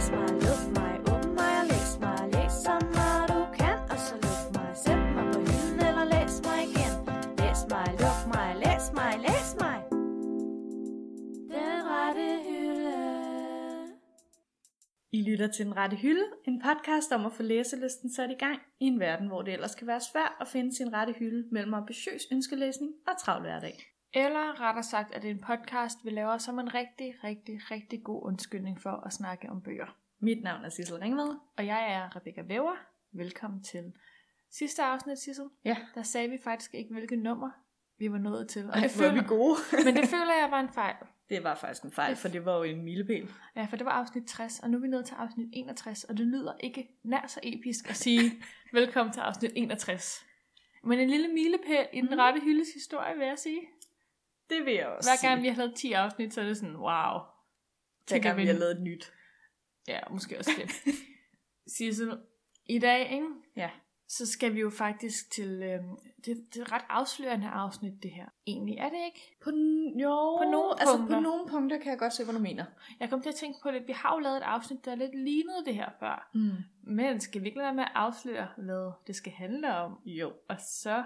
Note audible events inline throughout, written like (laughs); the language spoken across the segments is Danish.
læs mig, luk mig, åbn mig og læs mig, læs så meget du kan, og så luk mig, sæt mig på hylden eller læs mig igen. Læs mig, luk mig, læs mig, læs mig. Den rette hylde. I lytter til Den Rette Hylde, en podcast om at få læselisten sat i gang i en verden, hvor det ellers kan være svært at finde sin rette hylde mellem ambitiøs ønskelæsning og travl hverdag. Eller rettere sagt, at det er en podcast, vi laver som en rigtig, rigtig, rigtig god undskyldning for at snakke om bøger. Mit navn er Sissel Ringvad. Og jeg er Rebecca Væver. Velkommen til sidste afsnit, Sissel. Ja. Der sagde vi faktisk ikke, hvilket nummer vi var nået til. Og Ej, det er føler, vi gode. (laughs) men det (laughs) føler jeg var en fejl. Det var faktisk en fejl, for det var jo en milepæl. Ja, for det var afsnit 60, og nu er vi nået til afsnit 61, og det lyder ikke nær så episk at sige (laughs) velkommen til afsnit 61. Men en lille milepæl i den Mhm. rette hyldes historie, vil jeg sige. Det vil jeg også Hver gang sige. vi har lavet 10 afsnit, så er det sådan, wow. Hver gang vi har lavet et nyt. Ja, måske også det. (laughs) Sissel, i dag, ikke? Ja. så skal vi jo faktisk til, øhm, det, det er et ret afslørende afsnit, det her. Egentlig er det ikke. På, n- jo, På nogle altså punkter. på nogle punkter kan jeg godt se, hvad du mener. Jeg kom til at tænke på det, vi har jo lavet et afsnit, der lidt lignede det her før. Mm. Men skal vi ikke lade være med at afsløre, hvad det skal handle om? Jo. Og så,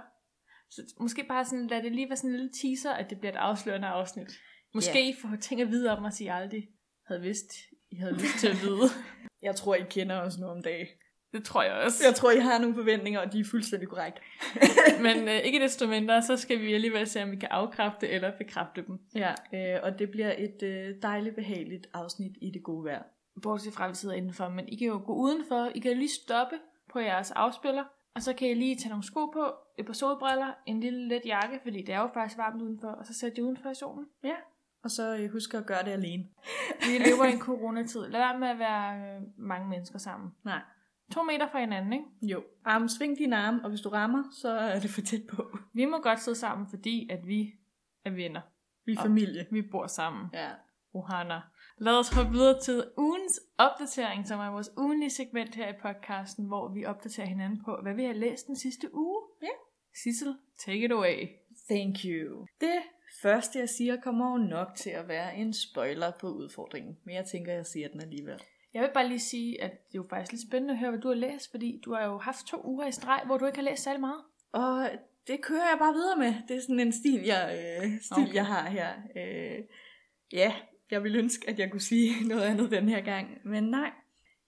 så måske bare sådan, lad det lige være sådan en lille teaser, at det bliver et afslørende afsnit. Måske. I får ting at vide om os, I aldrig havde vidst, I havde lyst til at vide. (laughs) Jeg tror, I kender os nu om dagen. det tror jeg også. Jeg tror, I har nogle forventninger, og de er fuldstændig korrekt. (laughs) Men øh, ikke desto mindre, så skal vi alligevel se, om vi kan afkræfte eller bekræfte dem. Ja, øh, og det bliver et øh, dejligt, behageligt afsnit i det gode vejr. Bortset fra, vi sidder indenfor. Men I kan jo gå udenfor. I kan lige stoppe på jeres afspiller. Og så kan I lige tage nogle sko på, et par solbriller, en lille let jakke, fordi det er jo faktisk varmt udenfor, og så sætte jer udenfor i solen. Ja, og så øh, husk at gøre det alene. Vi lever i en coronatid. Lad være med at være øh, mange mennesker sammen. Nej. To meter fra hinanden, ikke? Jo. Arm, sving dine arme, og hvis du rammer, så er det for tæt på. Vi må godt sidde sammen, fordi at vi er venner. Vi er Og- familie. Vi bor sammen. Ja. Ohana. Lad os hoppe videre til ugens opdatering, som er vores ugenlige segment her i podcasten, hvor vi opdaterer hinanden på, hvad vi har læst den sidste uge. Ja. Sissel, take it away. Thank you. Det første, jeg siger, kommer jo nok til at være en spoiler på udfordringen. Men jeg tænker, jeg siger den alligevel. Jeg vil bare lige sige, at det er jo faktisk lidt spændende at høre, hvad du har læst, fordi du har jo haft to uger i streg, hvor du ikke har læst særlig meget. Og det kører jeg bare videre med. Det er sådan en stil, jeg, øh, stil, Okay. okay. jeg har her. Øh, ja, jeg ville ønske, at jeg kunne sige (laughs) noget andet den her gang. Men nej,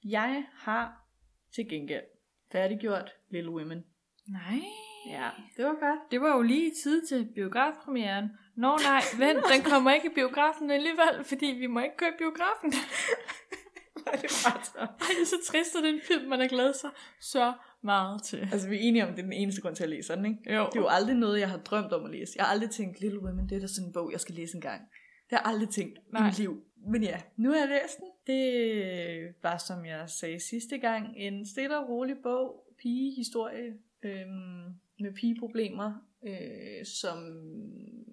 jeg har til gengæld færdiggjort Little Women. Nej. Ja, det var godt. Det var jo lige tid til biografpremieren. Nå nej, vent, den kommer ikke i biografen alligevel, fordi vi må ikke køre i biografen. (laughs) Var det bare så. Ej, så trist, at det er en film, man har glædet sig så meget til. Altså, vi er enige om, det er den eneste grund til at læse den, ikke? Jo. Det er jo aldrig noget, jeg har drømt om at læse. Jeg har aldrig tænkt, Little Women, det er da sådan en bog, jeg skal læse en gang. Det har jeg aldrig tænkt Nej. i mit liv. Men ja, nu har jeg læst den. Det var, som jeg sagde sidste gang, en stille og rolig bog, pigehistorie, øhm, med pigeproblemer, øh, som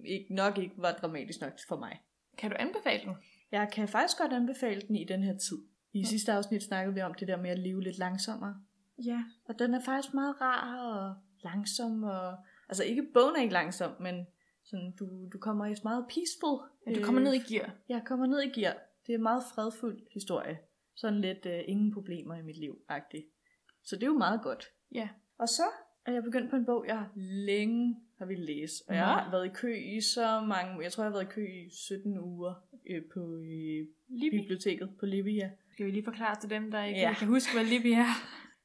ikke, nok ikke var dramatisk nok for mig. Kan du anbefale den? Jeg kan faktisk godt anbefale den i den her tid. I sidste afsnit snakkede vi om det der med at leve lidt langsommere. Ja, og den er faktisk meget rar og langsom. Og, altså ikke, bogen er ikke langsom, men sådan, du, du kommer i et meget peaceful. Ja, du kommer ned i gear. Jeg kommer ned i gear. Det er en meget fredfuld historie. Sådan lidt uh, ingen problemer i mit liv-agtigt. Så det er jo meget godt. Ja. Og så er jeg begyndt på en bog, jeg længe har ville læse. Og jeg Nå. har været i kø i så mange... Jeg tror, jeg har været i kø i 17 uger øh, på øh, Libby. biblioteket på Libby, ja. Skal vi lige forklare til dem, der ikke Ja. kan huske, hvad Libby er?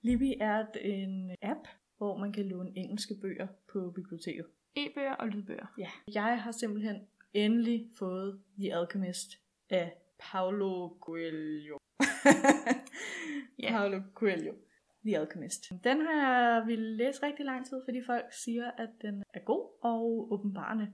Libby er en app, hvor man kan låne engelske bøger på biblioteket. E-bøger og lydbøger. Ja. Jeg har simpelthen endelig fået The Alchemist af Paulo Coelho. (laughs) Ja. Paulo Coelho. The Alchemist. Den har jeg ville læse rigtig lang tid, fordi folk siger, at den er god og åbenbarende.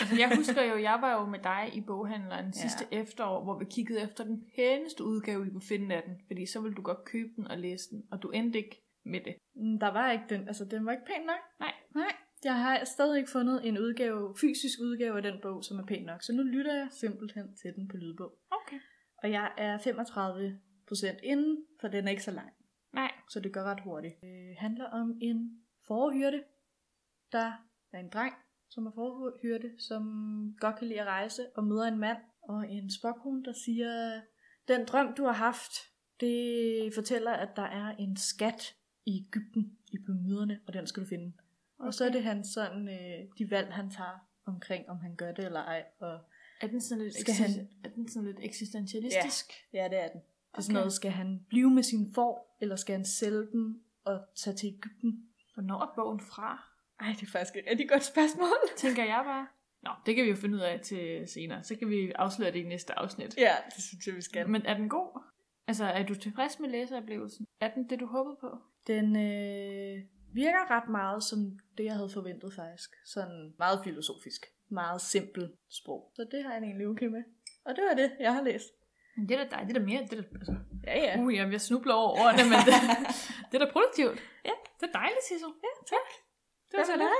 Altså, jeg (laughs) husker jo, jeg var jo med dig i boghandleren Ja. sidste efterår, hvor vi kiggede efter den pæneste udgave, vi kunne finde af den. Fordi så ville du godt købe den og læse den, og du endte ikke med det. Mm, Der var ikke den, altså den var ikke pæn nok. Nej. Nej, jeg har stadig ikke fundet en udgave, fysisk udgave af den bog, som er pæn nok. Så nu lytter jeg simpelthen til den på lydbog. Okay. Og jeg er 35% inde, for den er ikke så lang. Nej. Så det går ret hurtigt. Det handler om en forhyrte, der er en dreng, som er forhyrte, som godt kan lide at rejse, og møder en mand og en spokhund, der siger, den drøm, du har haft, Det fortæller, at der er en skat i Ægypten, i pyramiderne, og den skal du finde. Okay. Og så er det han sådan, øh, de valg, han tager omkring, om han gør det eller ej. Og Er den sådan lidt, Skal han- er den sådan lidt eksistentialistisk? ja, det er den. Det er sådan Okay. noget, skal han blive med sin får, eller skal han sælge den og tage til Ægypten? Hvornår er bogen fra? Ej, det er faktisk et rigtig godt spørgsmål. (laughs) Tænker jeg bare. Nå, det kan vi jo finde ud af til senere. Så kan vi afsløre det i næste afsnit. Ja, det synes jeg, vi skal. Men er den god? Altså, er du tilfreds med læseoplevelsen? Er den det, du håbede på? Den øh, virker ret meget som det, jeg havde forventet faktisk. Sådan meget filosofisk. Meget simpel sprog. Så det har jeg egentlig okay med. Og det var det, jeg har læst. Men Det er da dig. Det er da mere. Det er da, altså, Ja, ja. uh, jeg, jeg snubler over ordene, men det, (laughs) det er da produktivt. Ja. Det er dejligt, Sissel. Ja, tak. Det Hvad så lidt.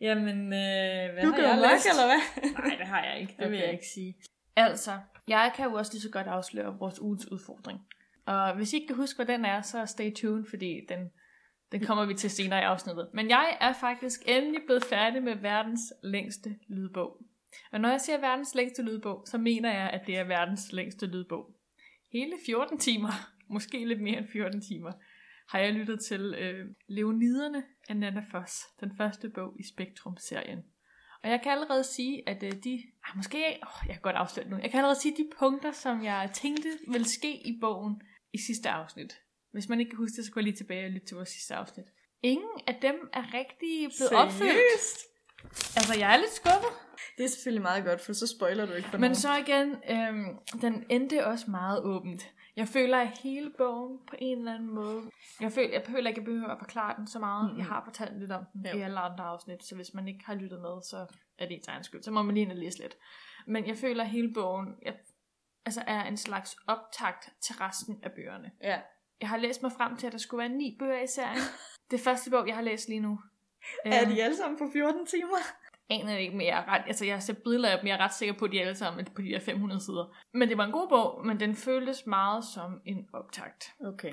Jamen, øh, hvad Du har jeg nok, læst? eller hvad? Nej, det har jeg ikke. Det okay. vil jeg ikke sige. Altså, jeg kan jo også lige så godt afsløre vores ugens udfordring. Og hvis I ikke kan huske, hvad den er, så stay tuned, fordi den, den kommer vi til senere i afsnittet. Men jeg er faktisk endelig blevet færdig med verdens længste lydbog. Og når jeg siger verdens længste lydbog, så mener jeg, at det er verdens længste lydbog. Hele 14 timer, (laughs) måske lidt mere end 14 timer, har jeg lyttet til øh, Leoniderne af Nana Foss, den første bog i Spektrum-serien. Og jeg kan allerede sige, at øh, de... Ah, måske... Oh, jeg kan godt afsløre det nu. Jeg kan allerede sige, de punkter, som jeg tænkte ville ske i bogen i sidste afsnit. Hvis man ikke kan huske det, så gå lige tilbage og lytte til vores sidste afsnit. Ingen af dem er rigtig blevet opfyldt. Seriøst? Altså, jeg er lidt skuffet. Det er selvfølgelig meget godt, for så spoiler du ikke for Men nogen. så igen, øhm, den endte også meget åbent. Jeg føler, at hele bogen på en eller anden måde... Jeg føler, jeg føler ikke, at jeg behøver at forklare den så meget. Mhm. Jeg har fortalt lidt om den Jo. i alle andre afsnit, så hvis man ikke har lyttet med, så er det ens egen skyld. Så må man lige ind og læse lidt. Men jeg føler, at hele bogen jeg, altså er en slags optakt til resten af bøgerne. Ja. Jeg har læst mig frem til, at der skulle være ni bøger i serien. (laughs) Det første bog, jeg har læst lige nu. Er Øhm, de alle sammen på 14 timer? aner ikke, men jeg er ret, altså jeg har set billeder af dem, jeg er ret sikker på, at de alle sammen på de der 500 sider. Men det var en god bog, men den føltes meget som en optakt. Okay.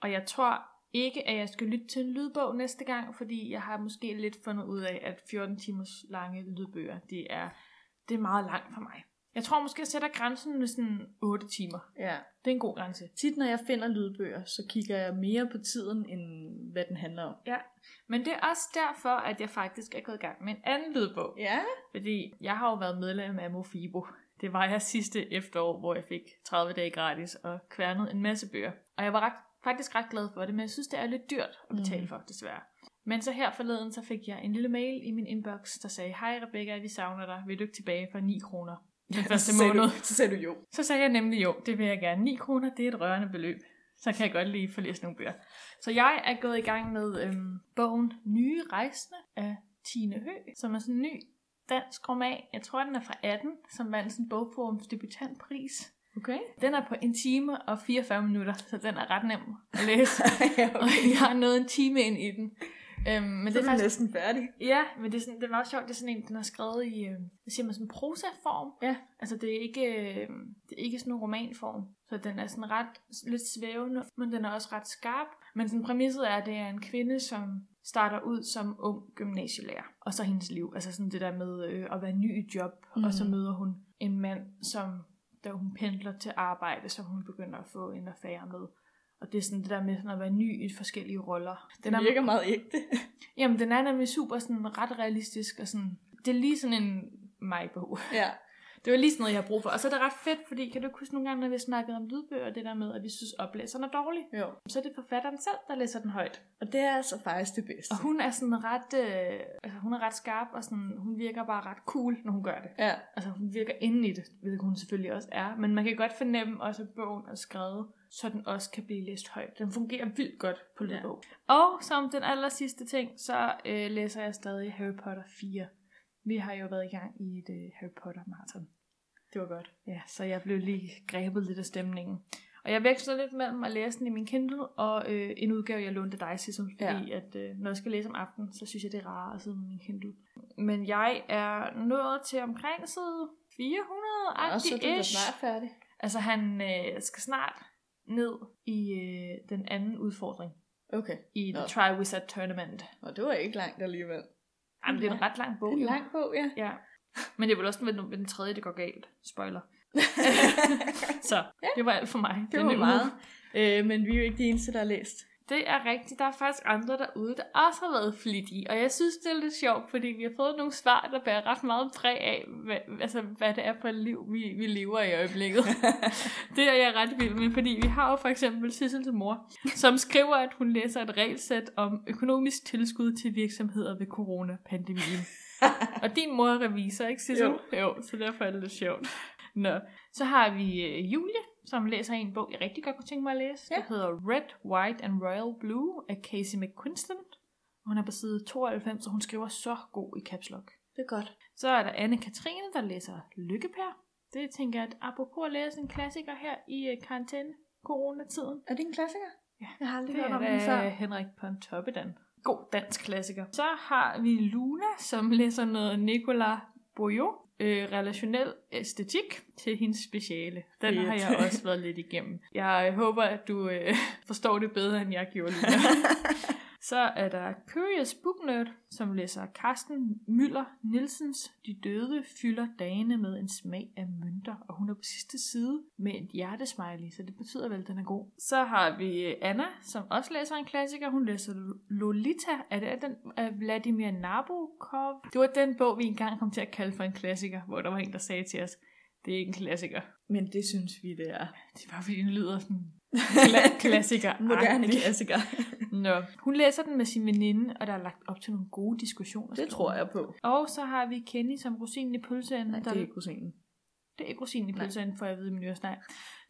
Og jeg tror ikke, at jeg skal lytte til en lydbog næste gang, fordi jeg har måske lidt fundet ud af, at 14 timers lange lydbøger, det er, det er meget langt for mig. Jeg tror måske, jeg sætter grænsen ved sådan 8 timer. Ja. Det er en god grænse. Tit, når jeg finder lydbøger, så kigger jeg mere på tiden, end hvad den handler om. Ja, men det er også derfor, at jeg faktisk er gået i gang med en anden lydbog. Ja. Fordi jeg har jo været medlem af Mofibo. Det var jeg sidste efterår, hvor jeg fik 30 dage gratis og kværnet en masse bøger. Og jeg var ret, faktisk ret glad for det, men jeg synes, det er lidt dyrt at betale Mm. for, desværre. Men så her forleden, så fik jeg en lille mail i min inbox, der sagde, Hej Rebecca, vi savner dig. Vil du ikke tilbage for 9 kroner den første så måned? Du, så sagde du jo. Så sagde jeg nemlig jo, det vil jeg gerne. 9 kroner, det er et rørende beløb. Så kan jeg godt lige få læst nogle bøger. Så jeg er gået i gang med øhm, bogen Nye Rejsende af Tine Hø, som er sådan en ny dansk roman. Jeg tror, den er fra 18, som vandt sådan bogforums debutantpris. Okay. Den er på en time og 44 minutter, så den er ret nem at læse. (laughs) ja, og jeg har nået en time ind i den. Øhm, men Så det er faktisk, næsten færdig. Ja, men det er, sådan, det er meget sjovt. Det er sådan en, den er skrevet i, øh, hvad siger man, sådan prosa-form. Ja. Altså det er ikke, øh, det er ikke sådan en romanform. Så den er sådan ret, lidt svævende, men den er også ret skarp. Men sådan præmisset er, at det er en kvinde, som starter ud som ung gymnasielærer. Og så hendes liv. Altså sådan det der med øh, at være ny i job. Mm. Og så Mhm. møder hun en mand, som da hun pendler til arbejde, som hun begynder at få en affære med. Og det er sådan det der med sådan at være ny i forskellige roller. Den er- virker meget ægte. Jamen, den er nemlig super sådan ret realistisk, og sådan, det er lige sådan en mig-bog. ja. Det var lige sådan noget, jeg har brug for. Og så er det ret fedt, fordi kan du huske nogle gange, når vi har snakket om lydbøger, det der med, at vi synes, oplæseren er dårlig. Jo. Så er det forfatteren selv, der læser den højt. Og det er altså faktisk det bedste. Og hun er sådan ret, øh, altså hun er ret skarp, og sådan, hun virker bare ret cool, når hun gør det. Ja. Altså hun virker inde i det, hvilket hun selvfølgelig også er. Men man kan godt fornemme også, at bogen er skrevet, så den også kan blive læst højt. Den fungerer vildt godt på lydbog. Ja. Og som den aller sidste ting, så øh, læser jeg stadig Harry Potter 4. Vi har jo været i gang i et øh, Harry Potter marathon. Det var godt. Ja, så jeg blev lige grebet lidt af stemningen. Og jeg veksler lidt mellem at læse den i min Kindle, og øh, en udgave, jeg lånte dig, Sissel, fordi ja. at øh, når jeg skal læse om aftenen, så synes jeg, det er rarere at sidde med min Kindle. Men jeg er nået til omkring side 400 Og så er du snart færdig. Altså, han øh, skal snart ned i øh, den anden udfordring Okay. i The Nå. Triwizard Tournament. Og det var ikke langt alligevel. Jamen, det er en ret lang bog. Det en lang bog, ja. Ja. Men det er vel også ved, den- tredje, det går galt. Spoiler. (laughs) så, det var alt for mig. Det var meget. Øh, men vi er jo ikke de eneste, der har læst. Det er rigtigt. Der er faktisk andre derude, der også har været flittige. Og jeg synes, det er lidt sjovt, fordi vi har fået nogle svar, der bærer ret meget præg af, hvad, altså, hvad det er for et liv, vi, vi lever i øjeblikket. (laughs) det er jeg ret vild med, fordi vi har jo for eksempel Sissels mor, som skriver, at hun læser et regelsæt om økonomisk tilskud til virksomheder ved coronapandemien. (laughs) Og din mor er revisor, ikke Sissel? Jo. jo. så derfor er det lidt sjovt. Nå. Så har vi øh, Julie, som læser en bog, jeg rigtig godt kunne tænke mig at læse. Ja. Der hedder Red, White and Royal Blue af Casey McQuiston. Hun er på side 92, og hun skriver så god i caps lock. Det er godt. Så er der Anne-Katrine, der læser Lykkepær. Det tænker jeg, at apropos at læse en klassiker her i uh, karantæne coronatiden. Er det en klassiker? Ja, Jeg har aldrig Det hørt er om den før. Henrik Pontoppidan. God dansk klassiker. Så har vi Luna, som læser noget Nicolas Bourgeot. Øh, relationel æstetik til hendes speciale. Den Fedt. har jeg også været lidt igennem. Jeg håber, at du øh, forstår det bedre, end jeg gjorde Luna. (laughs) Så er der Curious Book Nerd, som læser Carsten Møller Nielsens De døde fylder dagene med en smag af mønter, og hun er på sidste side med et hjertesmiley, så det betyder vel, at den er god. Så har vi øh, Anna, som også læser en klassiker. Hun læser Lolita. Er det den af Vladimir Nabokov? Det var den bog, vi engang kom til at kalde for en klassiker, hvor der var en, der sagde til os, det er ikke en klassiker. Men det synes vi, det er. Det var fordi, den lyder sådan kla- (laughs) klassiker. Moderne klassiker. (laughs) Nå, hun læser den med sin veninde, og der er lagt op til nogle gode diskussioner. Det tror jeg på. Og så har vi Kenny som rosinen i pølseenden. Nej, der- det er ikke kusinen. det er ikke rosinen i pølseenden, for jeg ved i min øresnej.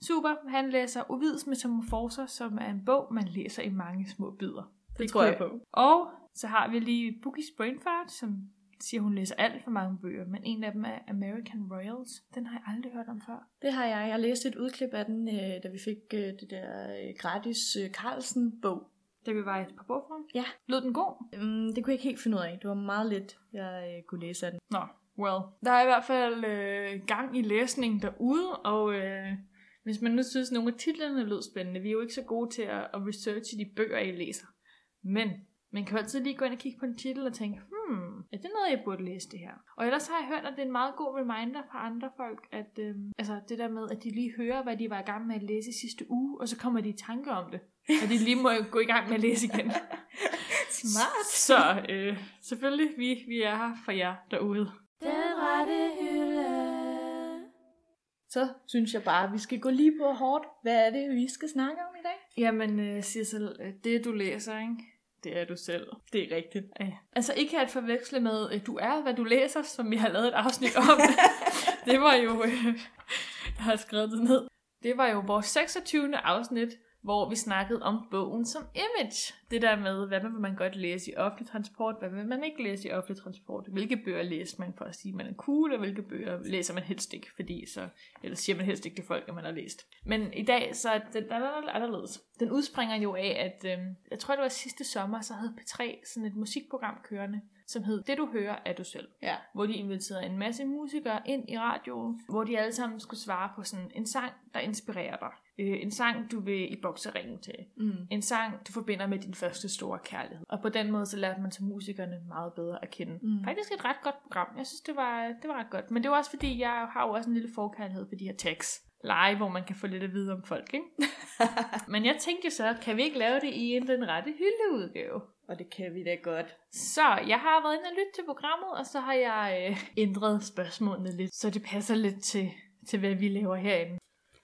Super, han læser Ovids Metamorfoser, som er en bog, man læser i mange små bidder. Det tror jeg på. Og så har vi lige Bookies Brainfart, som siger, hun læser alt for mange bøger, men en af dem er American Royals. Den har jeg aldrig hørt om før. Det har jeg. Jeg læste et udklip af den, øh, da vi fik øh, det der øh, gratis Carlsen-bog. Det vi var på bogforum. Ja. Lød den god? Um, det kunne jeg ikke helt finde ud af. Det var meget lidt, jeg kunne læse af den. Nå, well. Der er i hvert fald øh, gang i læsningen derude, og øh, hvis man nu synes, at nogle af titlerne lød spændende, vi er jo ikke så gode til at, at researche de bøger, I læser. Men man kan jo altid lige gå ind og kigge på en titel og tænke, hmm, er det noget, jeg burde læse det her? Og ellers har jeg hørt, at det er en meget god reminder for andre folk, at øh, altså det der med, at de lige hører, hvad de var i gang med at læse i sidste uge, og så kommer de i tanke om det. Og de lige må gå i gang med at læse igen. (laughs) Smart! Så øh, selvfølgelig, vi, vi er her for jer derude. Den rette hylde. Så synes jeg bare, at vi skal gå lige på hårdt. Hvad er det, vi skal snakke om i dag? Jamen, øh, Sissel, øh, det du læser, ikke? Det er du selv. Det er rigtigt. Ja. Altså ikke at forveksle med, øh, du er, hvad du læser, som vi har lavet et afsnit om. (laughs) det var jo, øh, jeg har skrevet det ned. Det var jo vores 26. afsnit, hvor vi snakkede om bogen som image. Det der med, hvad vil man godt læse i offentlig transport, hvad vil man ikke læse i offentlig transport. Hvilke bøger læser man for at sige, at man er cool, og hvilke bøger læser man helst ikke, fordi så, eller siger man helst ikke til folk, at man har læst. Men i dag, så er den, den anderledes. Den udspringer jo af, at øh, jeg tror, det var sidste sommer, så havde P3 sådan et musikprogram kørende, som hed Det du hører er du selv Ja. hvor de inviterede en masse musikere ind i radioen, hvor de alle sammen skulle svare på sådan en sang, der inspirerer dig. Øh, en sang, du vil i bokseringen til. Mm. En sang, du forbinder med din første store kærlighed. Og på den måde, så lærte man så musikerne meget bedre at kende. Mm. Faktisk et ret godt program. Jeg synes, det var, det var ret godt. Men det var også fordi, jeg har jo også en lille forkærlighed for de her tags. Lege, hvor man kan få lidt at vide om folk, ikke? (laughs) Men jeg tænkte så, kan vi ikke lave det i en den rette hyldeudgave? Og det kan vi da godt. Så jeg har været inde og lytte til programmet, og så har jeg øh, ændret spørgsmålene lidt, så det passer lidt til, til hvad vi laver herinde.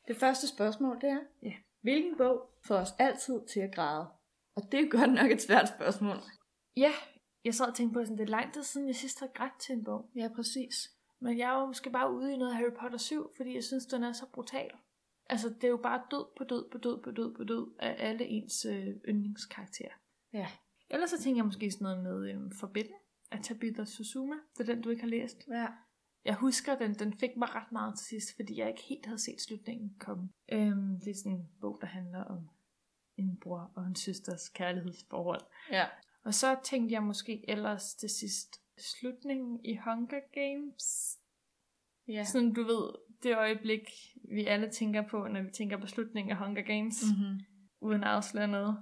Det første spørgsmål, det er, Ja. hvilken bog får os altid til at græde? Og det er godt nok et svært spørgsmål. Ja, jeg sad og tænkte på, sådan, det er lang tid siden, jeg sidst har grædt til en bog. Ja, præcis. Men jeg jo måske bare ude i noget Harry Potter 7, fordi jeg synes, den er så brutal. Altså, det er jo bare død på død på død på død på død af alle ens øh, yndlingskarakterer. Ja. Ellers så tænker jeg måske sådan noget med øh, Forbidden af Tabitha Susuma. Det er den, du ikke har læst. Ja. Jeg husker, den, den fik mig ret meget til sidst, fordi jeg ikke helt havde set slutningen komme. Øhm, det er sådan en bog, der handler om en bror og en søsters kærlighedsforhold. Ja. Og så tænkte jeg måske ellers til sidst slutningen i Hunger Games. Ja. Sådan, du ved, det øjeblik, vi alle tænker på, når vi tænker på slutningen af Hunger Games, mm. Mm-hmm. uden at afsløre noget.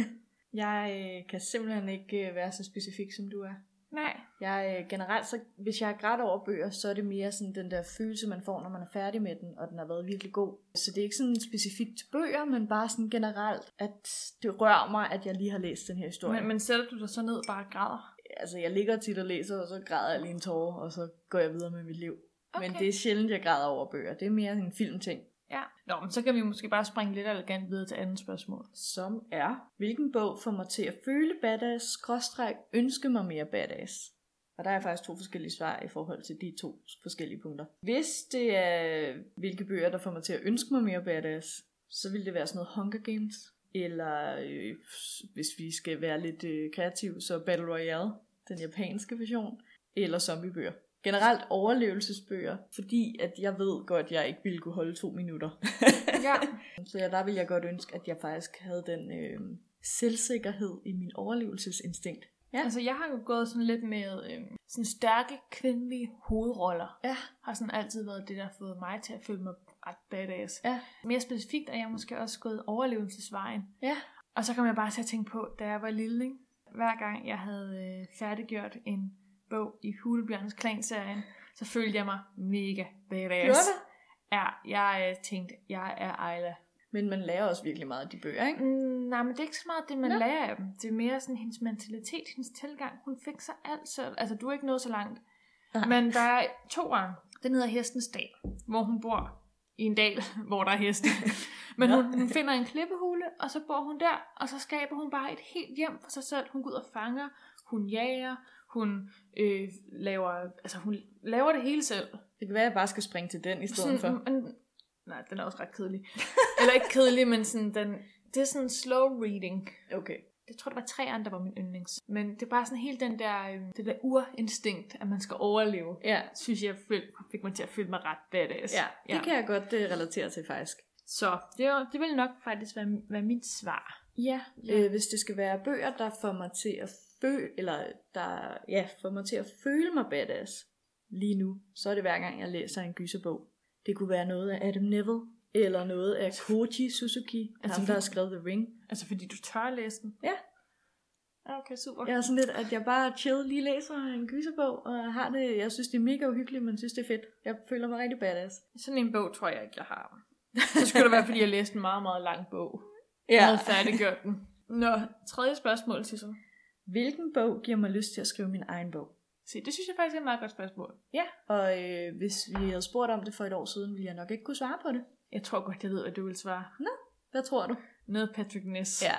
(laughs) jeg øh, kan simpelthen ikke øh, være så specifik, som du er. Nej. Jeg øh, generelt, så, hvis jeg har grædt over bøger, så er det mere sådan den der følelse, man får, når man er færdig med den, og den har været virkelig god. Så det er ikke sådan specifikt til bøger, men bare sådan generelt, at det rører mig, at jeg lige har læst den her historie. Men, men sætter du dig så ned og bare græder? Altså, jeg ligger tit og læser, og så græder jeg lige en tårer, og så går jeg videre med mit liv. Okay. Men det er sjældent, jeg græder over bøger. Det er mere en filmting. Ja. Nå, men så kan vi måske bare springe lidt elegant videre til andet spørgsmål. Som er, hvilken bog får mig til at føle badass, skråstræk, ønske mig mere badass? Og der er faktisk to forskellige svar i forhold til de to forskellige punkter. Hvis det er, hvilke bøger, der får mig til at ønske mig mere badass, så vil det være sådan noget Hunger Games. Eller øh, hvis vi skal være lidt øh, kreative, så Battle Royale, den japanske version. Eller zombiebøger. Generelt overlevelsesbøger, fordi at jeg ved godt, at jeg ikke ville kunne holde to minutter. (laughs) Ja. Så ja, der ville jeg godt ønske, at jeg faktisk havde den øh, selvsikkerhed i min overlevelsesinstinkt. Ja. Altså, jeg har jo gået sådan lidt med øh, sådan stærke kvindelige hovedroller. Ja. Har sådan altid været det, der har fået mig til at føle mig ret badass. Ja. Mere specifikt er jeg måske også gået overlevelsesvejen. Ja. Og så kom jeg bare til at tænke på, da jeg var lille, ikke? hver gang jeg havde øh, færdiggjort en bog i Hulebjørnens Klan-serien, så følte jeg mig mega badass. Gjorde du? Ja, jeg øh, tænkte, jeg er Ayla. Men man lærer også virkelig meget af de bøger, ikke? Mm, nej, men det er ikke så meget det, man. Nå. lærer af dem. Det er mere sådan hendes mentalitet, hendes tilgang. Hun fik sig alt selv. Altså, du er ikke nået så langt. Nej. Men der er to år. Den hedder Hestens Dal, hvor hun bor i en dal, (laughs) hvor der er heste. (laughs) Men hun, hun finder en klippehule, og så bor hun der, og så skaber hun bare et helt hjem for sig selv. Hun går ud og fanger, hun jager, hun øh, laver, altså hun laver det hele selv. Det kan være, at jeg bare skal springe til den i stedet for. Men, nej, den er også ret kedelig. Eller ikke kedelig, men sådan, den, det er sådan slow reading. (laughs) Okay. Jeg tror, der var tre andre, der var min yndlings. Men det er bare sådan helt den der, øh, det der urinstinkt, at man skal overleve. Ja, Synes jeg føl, fik mig til at føle mig ret badass. ja det kan jeg godt uh, relatere til faktisk. Så det, var, det vil nok faktisk være, være mit svar. Ja, Ja. Øh, hvis det skal være bøger, der får mig til at føle, eller der, ja, får mig til at føle mig badass lige nu, så er det hver gang, jeg læser en gyserbog. Det kunne være noget af Adam Neville, eller noget af Koji Suzuki, Altså, altså, ham der har skrevet The Ring. Altså fordi du tør læse den? Ja. Ja, okay, super. Jeg er sådan lidt, at jeg bare chill lige læser en gyserbog, og har det, jeg synes, det er mega uhyggeligt, men synes, det er fedt. Jeg føler mig rigtig badass. Sådan en bog tror jeg ikke, jeg har. Så skulle det være, fordi jeg læste en meget, meget lang bog. (laughs) Jeg havde færdiggjort den. Nå, tredje spørgsmål, Sissel. Hvilken bog giver mig lyst til at skrive min egen bog? Se, det synes jeg faktisk er et meget godt spørgsmål. Ja, og øh, hvis vi havde spurgt om det for et år siden, ville jeg nok ikke kunne svare på det. Jeg tror godt, jeg ved, hvad du vil svare. Hvad tror du? Noget Patrick Ness. Ja,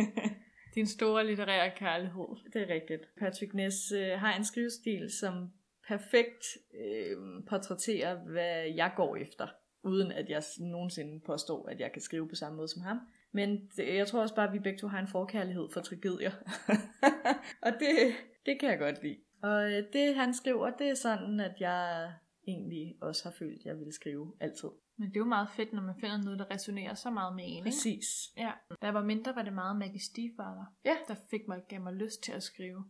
(laughs) Din store litterære kærlighed. det er rigtigt. Patrick Ness øh, har en skrivestil, som perfekt øh, portrætterer, hvad jeg går efter, uden at jeg nogensinde påstår, at jeg kan skrive på samme måde som ham. Men det, jeg tror også bare, at vi begge to har en forkærlighed for tragedier. (laughs) og det, det kan jeg godt lide. Og øh, det han skriver, det er sådan, at jeg egentlig også har følt, at jeg ville skrive altid. Men det er jo meget fedt, når man finder noget, der resonerer så meget med en, ikke? Præcis. Ja. Da jeg var mindre, var det meget Maggie Stiefvater, Ja. der fik mig, gav mig lyst til at skrive.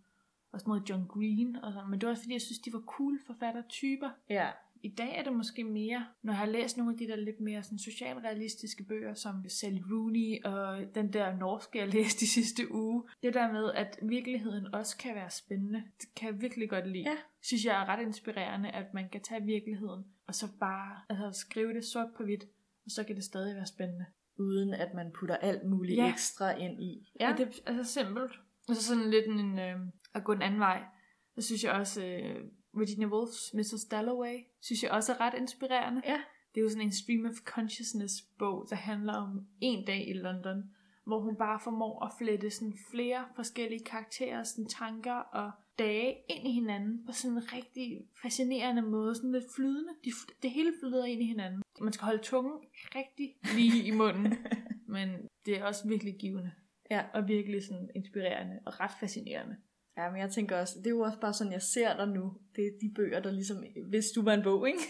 Og sådan noget John Green og sådan. Men det var også fordi, jeg synes, de var cool forfattertyper. Ja, I dag er det måske mere, når jeg har læst nogle af de der lidt mere sådan socialrealistiske bøger, som Sally Rooney og den der norske, jeg læste de sidste uge. Det der med, at virkeligheden også kan være spændende, det kan jeg virkelig godt lide. Ja. Synes jeg er ret inspirerende, at man kan tage virkeligheden, og så bare altså, skrive det sort på hvidt, og så kan det stadig være spændende. uden at man putter alt muligt Ja. ekstra ind i. Ja. ja det er altså simpelt. Og så sådan lidt en, øh, at gå en anden vej. Så synes jeg også, øh, Virginia Woolf's Mrs. Dalloway, synes jeg også er ret inspirerende. Ja. Det er jo sådan en stream of consciousness bog, der handler om en dag i London, hvor hun bare formår at flette sådan flere forskellige karakterer, sådan tanker og dage ind i hinanden på sådan en rigtig fascinerende måde, sådan lidt flydende. De, det hele flyder ind i hinanden. Man skal holde tungen rigtig lige i munden, (laughs) men det er også virkelig givende Ja. og virkelig sådan inspirerende og ret fascinerende. Ja, men jeg tænker også, det er jo også bare sådan, jeg ser dig nu. Det er de bøger, der ligesom, hvis du var en bog, ikke?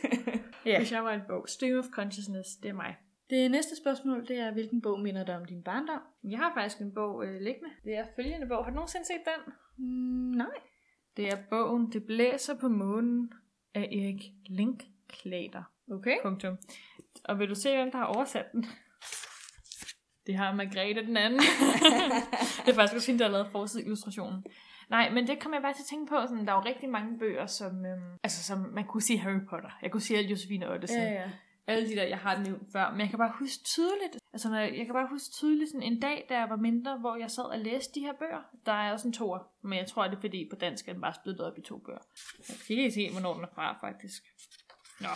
ja. (laughs) Hvis jeg var en bog, Stream of Consciousness, det er mig. Det næste spørgsmål, det er, hvilken bog minder dig om din barndom? Jeg har faktisk en bog øh, liggende. Det er følgende bog. Har du nogensinde set den? Mm, nej. Det er bogen Det blæser på månen af Erik Linklater. Okay. Punktum. Og vil du se, hvem der har oversat den? Det har Margrethe den anden. (laughs) det er faktisk også hende, der har lavet forside illustrationen. Nej, men det kommer jeg bare til at tænke på. Sådan, der er jo rigtig mange bøger, som, øhm, altså, som man kunne sige Harry Potter. Jeg kunne sige Josefine Ottesen. ja. Alle de der, jeg har nævnt før. Men jeg kan bare huske tydeligt, altså når jeg, jeg kan bare huske tydeligt sådan en dag, da jeg var mindre, hvor jeg sad og læste de her bøger. Der er også en toer, men jeg tror, det er fordi på dansk er den bare splittet op i to bøger. Jeg kan ikke se, hvornår den er fra, faktisk. Nå.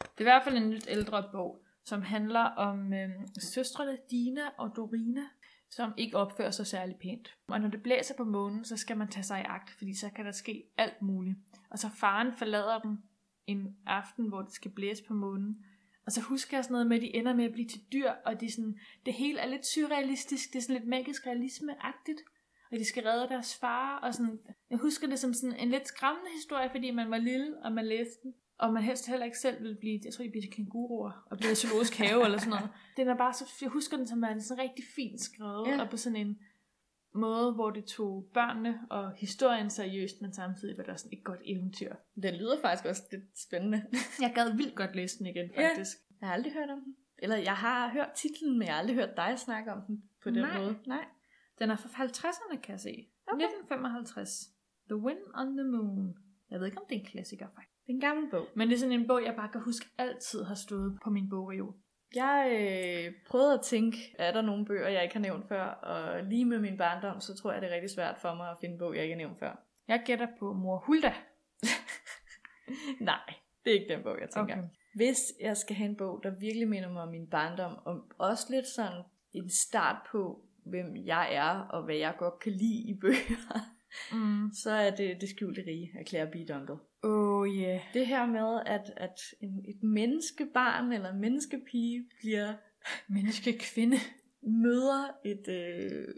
Det er i hvert fald en lidt ældre bog, som handler om øh, søstrene Dina og Dorina, som ikke opfører sig særlig pænt. Og når det blæser på månen, så skal man tage sig i agt, fordi så kan der ske alt muligt. Og så faren forlader dem en aften, hvor det skal blæse på månen. Og så husker jeg sådan noget med, at de ender med at blive til dyr, og de sådan, det hele er lidt surrealistisk, det er sådan lidt magisk realisme-agtigt. Og de skal redde deres far, og sådan, jeg husker det som sådan en lidt skræmmende historie, fordi man var lille, og man læste den. Og man helst heller ikke selv ville blive, jeg tror, de bliver til kænguruer, og bliver zoologisk have, eller sådan noget. (laughs) Den er bare så, jeg husker den som er sådan rigtig fint skrevet, ja. og på sådan en måde, hvor det tog børnene og historien seriøst, men samtidig var det også sådan et godt eventyr. Den lyder faktisk også lidt spændende. Jeg gad vildt godt læse den igen, Ja. faktisk. Jeg har aldrig hørt om den. Eller jeg har hørt titlen, men jeg har aldrig hørt dig snakke om den på den Nej. måde. Nej. Den er fra 50'erne, kan jeg se. Okay. 1955. The Wind on the Moon. Jeg ved ikke, om det er en klassiker, faktisk. Det er en gammel bog. Men det er sådan en bog, jeg bare kan huske altid har stået på min bogreol. Jeg øh, prøvede at tænke, er der nogle bøger, jeg ikke har nævnt før? Og lige med min barndom, så tror jeg, det er rigtig svært for mig at finde en bog, jeg ikke har nævnt før. Jeg gætter på Mor Hulda. (laughs) Nej, det er ikke den bog, jeg tænker. Okay. Hvis jeg skal have en bog, der virkelig minder mig om min barndom, og også lidt sådan en start på, hvem jeg er, og hvad jeg godt kan lide i bøger, Mm. så er det Det skjulte rige af Claire B. Dunkel. Oh yeah. Det her med, at, at en, et menneskebarn eller en menneskepige bliver Menneske kvinde. (laughs) møder et øh,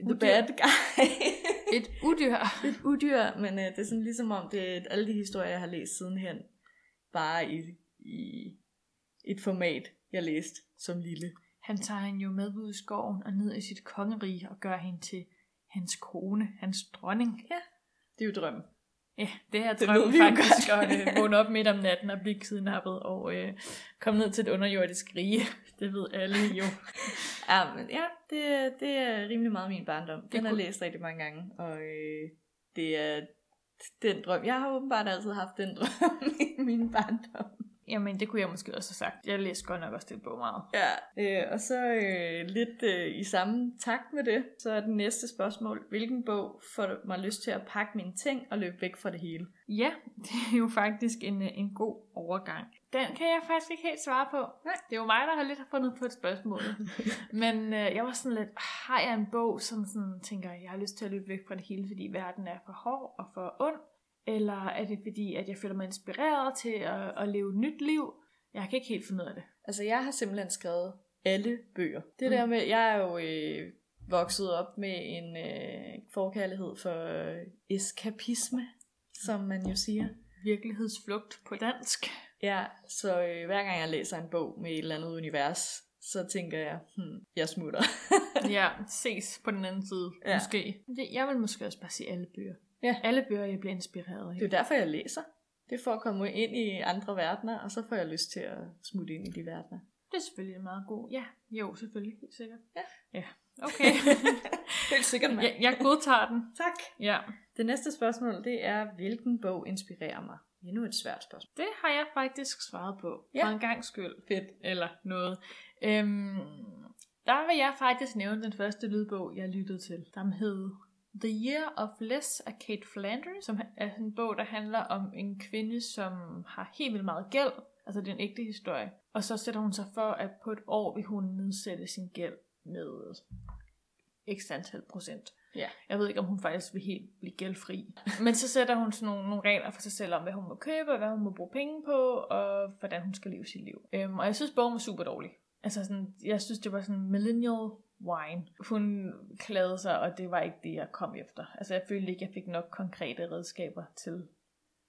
the bad guy. (laughs) Et udyr. et udyr, men øh, det er sådan ligesom om, det er alle de historier, jeg har læst sidenhen, bare i, i et format, jeg læste som lille. Han tager hende jo med ud i skoven og ned i sit kongerige og gør hende til hans kone, hans dronning. Det er jo drømmen. Ja, det er vi jo faktisk, at øh, vågne op midt om natten og blive kidnappet og øh, komme ned til et underjordisk rige. (laughs) Det ved alle jo. Ja, men ja, det, det er rimelig meget min barndom. Den har jeg læst rigtig mange gange, og øh, det er den drøm. Jeg har åbenbart altid haft den (laughs) drøm i min barndom. Jamen, det kunne jeg måske også have sagt. Jeg læste godt nok også den bog meget. Ja, øh, og så øh, lidt øh, i samme takt med det, så er det næste spørgsmål. Hvilken bog får mig lyst til at pakke mine ting og løbe væk fra det hele? Ja, (laughs) det er jo faktisk en, øh, en god overgang. Den kan jeg faktisk ikke helt svare på. Nej. Det er jo mig, der har lidt fundet på et spørgsmål. (laughs) Men øh, jeg var sådan lidt, har jeg en bog, som sådan tænker, jeg har lyst til at løbe væk fra det hele, fordi verden er for hård og for ond? Eller er det fordi, at jeg føler mig inspireret til at, at leve et nyt liv? Jeg kan ikke helt finde ud af det. Altså, jeg har simpelthen skrevet alle bøger. Det Mm. der med, jeg er jo øh, vokset op med en øh, forkærlighed for øh, eskapisme, som man jo siger. Virkelighedsflugt på dansk. Ja, så øh, hver gang jeg læser en bog med et eller andet univers, så tænker jeg, hmm, jeg smutter. (laughs) ja, ses på den anden side, Ja. måske. Jeg vil måske også bare sige alle bøger. Ja. Alle bøger, jeg bliver inspireret af. Det er jo derfor, jeg læser. Det er for at komme ind i andre verdener, og så får jeg lyst til at smutte ind i de verdener. Det er selvfølgelig meget god. Ja, jo, selvfølgelig. Helt sikkert. Ja. Ja, okay. (laughs) Helt sikkert, mand. jeg, jeg godtager den. Tak. Ja, Det næste spørgsmål, det er, hvilken bog inspirerer mig? Endnu et svært spørgsmål. det har jeg faktisk svaret på. Ja. For en gang skyld. Fedt. Eller noget. Øhm, der vil jeg faktisk nævne den første lydbog, jeg lyttede til. Den hed The Year of Less af Kate Flanders, som er en bog, der handler om en kvinde, som har helt vildt meget gæld. Altså det er en ægte historie. Og så sætter hun sig for, at på et år vil hun nedsætte sin gæld med x antal procent. Ja. Jeg ved ikke, om hun faktisk vil helt blive gældfri. Men så sætter hun sådan nogle, nogle regler for sig selv om, hvad hun må købe, og hvad hun må bruge penge på, og hvordan hun skal leve sit liv. Øhm, og jeg synes, bogen var super dårlig. Altså sådan, jeg synes, det var sådan millennial wine. Hun klagede sig, og det var ikke det, jeg kom efter. Altså jeg følte ikke, jeg fik nok konkrete redskaber til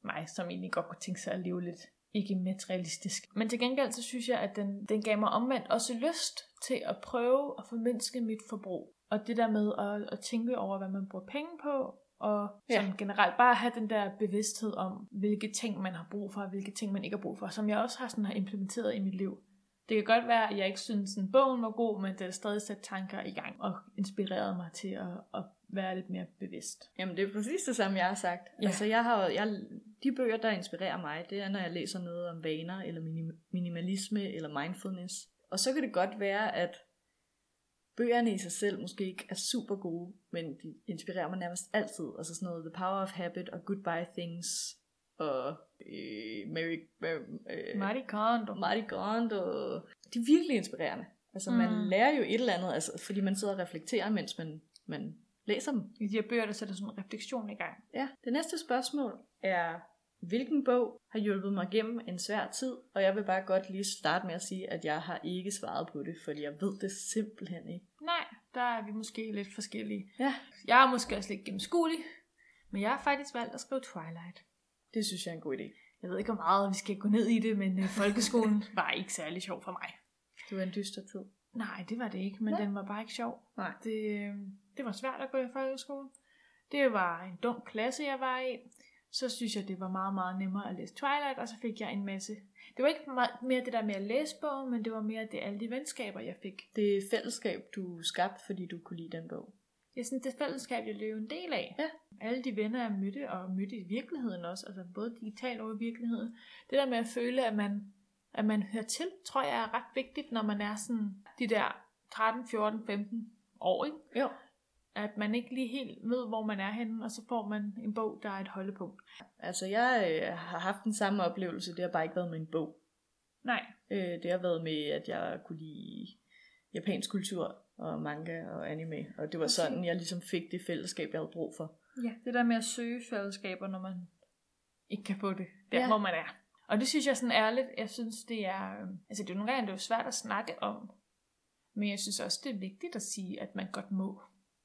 mig, som egentlig godt kunne tænke sig at leve lidt ikke materialistisk. Men til gengæld, så synes jeg, at den, den gav mig omvendt også lyst til at prøve at formindske mit forbrug. Og det der med at, at tænke over, hvad man bruger penge på, og Ja. sådan generelt bare have den der bevidsthed om, hvilke ting man har brug for, og hvilke ting man ikke har brug for, som jeg også har, sådan, har implementeret i mit liv. Det kan godt være, at jeg ikke synes, at bogen var god, men det har stadig sat tanker i gang og inspireret mig til at, at være lidt mere bevidst. Jamen, det er præcis det samme, jeg har sagt. Ja. Altså, jeg har, jeg, de bøger, der inspirerer mig, det er, når jeg læser noget om vaner, eller minim- minimalisme, eller mindfulness. Og så kan det godt være, at bøgerne i sig selv måske ikke er super gode, men de inspirerer mig nærmest altid. Altså sådan noget The Power of Habit, og Goodbye Things, og øh, Mary, Mary, øh, Marty Kondo. Gaunt, og de er virkelig inspirerende. Altså, man Mm. lærer jo et eller andet, altså, fordi man sidder og reflekterer, mens man, man læser dem. I de her bøger, der sætter sådan en refleksion i gang. Ja, det næste spørgsmål er, hvilken bog har hjulpet mig gennem en svær tid? Og jeg vil bare godt lige starte med at sige, at jeg har ikke svaret på det, fordi jeg ved det simpelthen ikke. Nej, der er vi måske lidt forskellige. Ja, Jeg er måske også lidt gennemskuelig, men jeg har faktisk valgt at skrive Twilight. Det synes jeg er en god idé. Jeg ved ikke, hvor meget vi skal gå ned i det, men øh, folkeskolen (laughs) var ikke særlig sjov for mig. Det var en dyster tid. Nej, det var det ikke, men Nej. den var bare ikke sjov. Nej. Det, øh, det var svært at gå i folkeskole. Det var en dum klasse, jeg var i. Så synes jeg, det var meget, meget nemmere at læse Twilight, og så fik jeg en masse... Det var ikke meget mere det der med at læse bogen, men det var mere det alle de venskaber, jeg fik. Det fællesskab, du skabte, fordi du kunne lide den bog. Jeg synes, det fællesskab, jeg lever en del af. Ja. Alle de venner, jeg mødte, og mødte i virkeligheden også, altså både digitalt og i virkeligheden. Det der med at føle, at man, at man hører til, tror jeg er ret vigtigt, når man er sådan de der 13, 14, 15 år, ikke? Jo. At man ikke lige helt ved, hvor man er henne, og så får man en bog, der er et holdepunkt. Altså, jeg øh, har haft den samme oplevelse, det har bare ikke været med en bog. Nej, Øh, det har været med, at jeg kunne lide japansk kultur og manga og anime. Og det var Okay. sådan, jeg ligesom fik det fællesskab, jeg havde brug for. ja. det der med at søge fællesskaber, når man ikke kan få det, der Ja. hvor man er. Og det synes jeg sådan ærligt, jeg synes det er, øh, altså det er nogle gange det er jo svært at snakke om, men jeg synes også det er vigtigt at sige, at man godt må.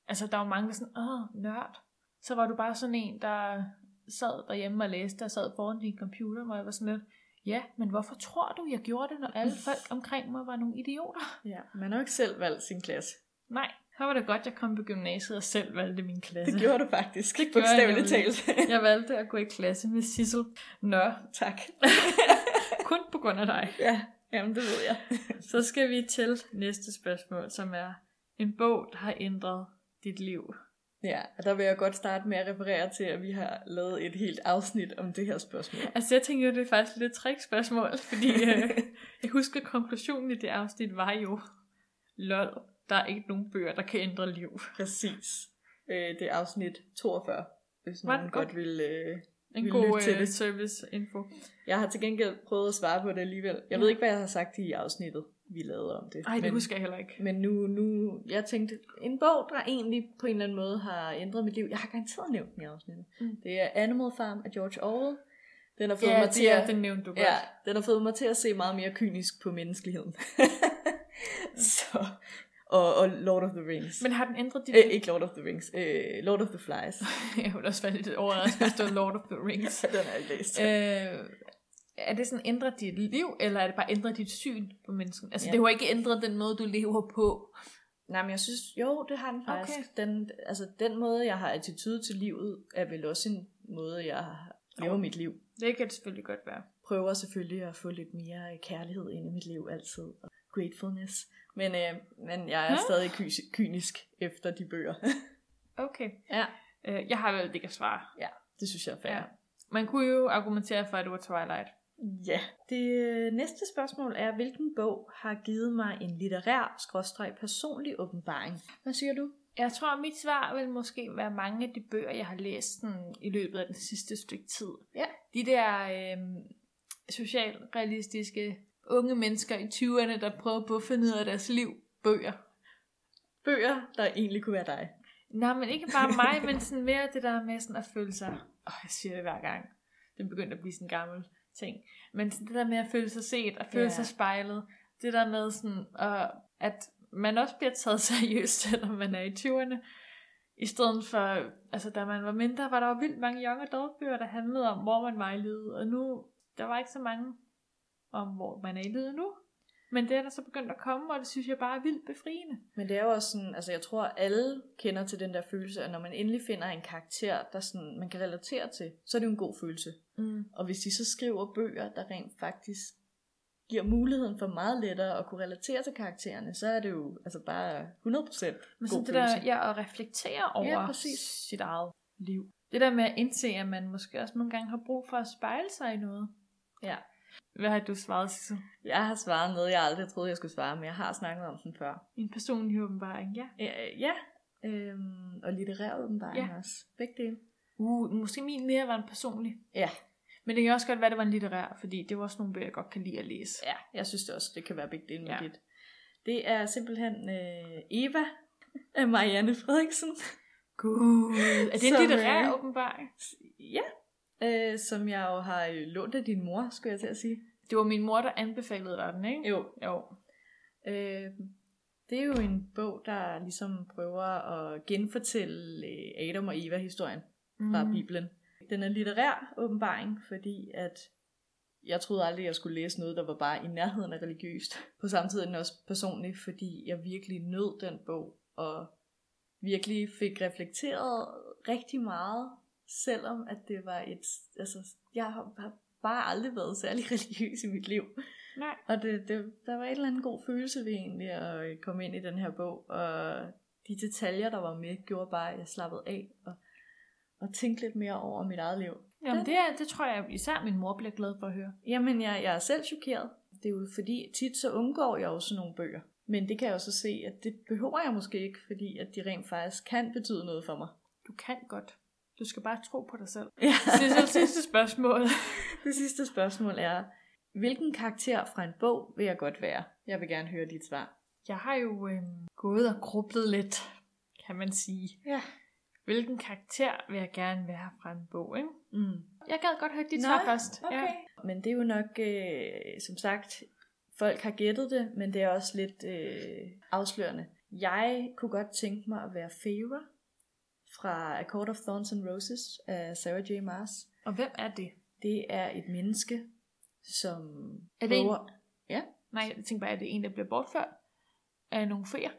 Altså der er jo mange, der er sådan, åh, nørd. Så var du bare sådan en, der sad derhjemme og læste, og sad foran din computer, hvor jeg var sådan lidt, ja, men hvorfor tror du, jeg gjorde det, når alle folk omkring mig var nogle idioter? Ja, man har jo ikke selv valgt sin klasse. Nej, så var det godt, jeg kom på gymnasiet og selv valgte min klasse. Det gjorde du faktisk. Det Bogstaveligt talt. (laughs) Jeg valgte at gå i klasse med Sissel. Nå, tak. (laughs) kun på grund af dig. Ja, jamen det ved jeg. Så skal vi til næste spørgsmål, som er en bog, der har ændret dit liv. Ja, og der vil jeg godt starte med at referere til, at vi har lavet et helt afsnit om det her spørgsmål. Altså jeg tænker jo, det er faktisk lidt et trick-spørgsmål, fordi øh, (laughs) jeg husker, at konklusionen i det afsnit var jo, lol, der er ikke nogen bøger, der kan ændre liv. Præcis. Øh, det er afsnit 42, hvis Var nogen godt godt? vil... Øh... En Vi god til øh, det. service-info. Jeg har til gengæld prøvet at svare på det alligevel. Jeg Ja. ved ikke, hvad jeg har sagt i afsnittet, vi lavede om det. Ej, det men, husker jeg heller ikke. Men nu, nu, jeg tænkte, en bog, der egentlig på en eller anden måde har ændret mit liv. Jeg har garanteret nævnt den i afsnittet. Mm. Det er Animal Farm af George Orwell. Den har fået Ja, mig til at... den nævnte du godt. Ja, den har fået mig til at se meget mere kynisk på menneskeligheden. (laughs) Så, og, og Lord of the Rings. Men har den ændret dit Øh, liv? ikke Lord of the Rings. Øh, Lord of the Flies. (laughs) jeg ville også være lidt overrasket, hvis det var Lord of the Rings. (laughs) den har jeg læst. Øh, er det sådan ændret dit liv, eller er det bare ændret dit syn på mennesken? Altså, Ja. ja. det har ikke ændret den måde, du lever på. Nej, men jeg synes, jo, det har den faktisk. Okay. Den, altså, den måde, jeg har attitude til livet, er vel også en måde, jeg lever Jo. mit liv. Det kan det selvfølgelig godt være. Prøver selvfølgelig at få lidt mere kærlighed ind i mit liv altid. Og gratefulness. Men, øh, men jeg er Hæ? stadig ky- kynisk efter de bøger. (laughs) Okay. ja, Øh, jeg har vel ikke at svare. det synes jeg er fair. Ja. Man kunne jo argumentere for, at det var Twilight. Ja. Det øh, næste spørgsmål er, hvilken bog har givet mig en litterær, skråstreg personlig åbenbaring? Hvad siger du? Jeg tror, at mit svar vil måske være mange af de bøger, jeg har læst sådan, i løbet af den sidste stykke tid. Ja. De der øh, socialrealistiske unge mennesker i 20'erne, der prøver på at finde ud af deres liv, bøger. Bøger, der egentlig kunne være dig. Nej, men ikke bare mig, (laughs) men sådan mere det der med sådan at føle sig... Åh, jeg siger det hver gang. Det begynder at blive sådan gammel ting. Men sådan det der med at føle sig set og føle Ja. sig spejlet. Det der med sådan, uh, at man også bliver taget (laughs) seriøst, selvom man er i 20'erne. I stedet for, altså da man var mindre, var der jo vildt mange young adult bøger, der handlede om, hvor man var i livet. Og nu, der var ikke så mange om, hvor man er i livet nu. Men det er der så begyndt at komme, og det synes jeg bare er vildt befriende. Men det er jo også sådan, altså jeg tror, alle kender til den der følelse, at når man endelig finder en karakter, der sådan, man kan relatere til, så er det jo en god følelse. Mm. Og hvis de så skriver bøger, der rent faktisk giver muligheden for meget lettere at kunne relatere til karaktererne, så er det jo altså bare 100% Men god sådan det følelse. der, ja, at reflektere over Ja, præcis. sit eget liv. Det der med at indse, at man måske også nogle gange har brug for at spejle sig i noget. Ja. Hvad har du svaret, Sissel? Jeg har svaret noget, jeg aldrig troede, jeg skulle svare, men jeg har snakket om den før. En personlig åbenbaring, ja. Ja, ja. Øhm, og litterær åbenbaring Ja. også. Begge dele. Uh, måske min mere var en personlig. Ja. Men det kan også godt være, at det var en litterær, fordi det var også nogle bøger, jeg godt kan lide at læse. Ja, jeg synes det også, det kan være begge dele med Ja. dit. Det er simpelthen øh, Eva af Marianne Frederiksen. Gud, er det en Som, litterær øh, åbenbaring? Ja. Øh, som jeg jo har øh, lånt af din mor, skulle jeg til at sige. Det var min mor, der anbefalede dig den, ikke? Jo. Jo. Øh, det er jo en bog, der ligesom prøver at genfortælle øh, Adam og Eva-historien fra Mm. Bibelen. Den er litterær åbenbaring, fordi at jeg troede aldrig, jeg skulle læse noget, der var bare i nærheden af religiøst. På samme tid også personlig, fordi jeg virkelig nød den bog, og virkelig fik reflekteret rigtig meget, selvom at det var et... Altså, jeg har bare aldrig været særlig (laughs) religiøs i mit liv. Nej. Og det, det, der var et eller andet god følelse ved egentlig at øh, komme ind i den her bog, og de detaljer, der var med, gjorde bare, at jeg slappede af og, og tænkte lidt mere over mit eget liv. Jamen, det, er, det tror jeg især min mor bliver glad for at høre. Jamen, jeg, jeg er selv chokeret. Det er jo fordi, tit så undgår jeg jo sådan nogle bøger. Men det kan jeg jo så se, at det behøver jeg måske ikke, fordi at de rent faktisk kan betyde noget for mig. Du kan godt. Du skal bare tro på dig selv. Ja. Sissel, sidste spørgsmål. (laughs) Det sidste spørgsmål er, hvilken karakter fra en bog vil jeg godt være? Jeg vil gerne høre dit svar. Jeg har jo øh, gået og grublet lidt, kan man sige. Ja. Hvilken karakter vil jeg gerne være fra en bog, ikke? Mm. Jeg gad godt høre dit Nå, svar først. Okay. Ja. Ja. Men det er jo nok, øh, som sagt, folk har gættet det, men det er også lidt øh, afslørende. Jeg kunne godt tænke mig at være Feyre fra A Court of Thorns and Roses af Sarah J. Maas. Og hvem er det? Det er et menneske, som Er det en- prøver... Ja. Nej, jeg tænker bare, at det er en, der bliver bortført af nogle feer.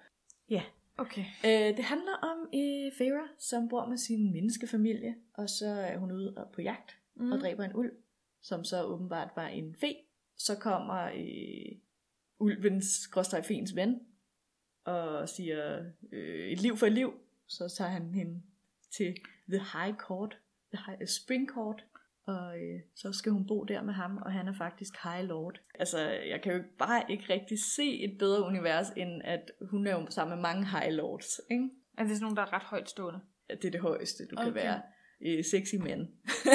Ja. Okay. Øh, det handler om øh, Feyre, som bor med sin menneskefamilie, og så er hun ude og- på jagt Mm. og dræber en ulv, som så åbenbart var en fe. Så kommer øh, ulvens gråstregfens ven og siger øh, et liv for et liv. Så tager han hende til The High Court, The High, Spring Court, og øh, så skal hun bo der med ham, og han er faktisk High Lord. Altså, jeg kan jo bare ikke rigtig se et bedre univers, end at hun er jo sammen med mange High Lords, ikke? Er det sådan nogle, der er ret højt stående? At det er det højeste, du okay. kan være. Øh, sexy mænd,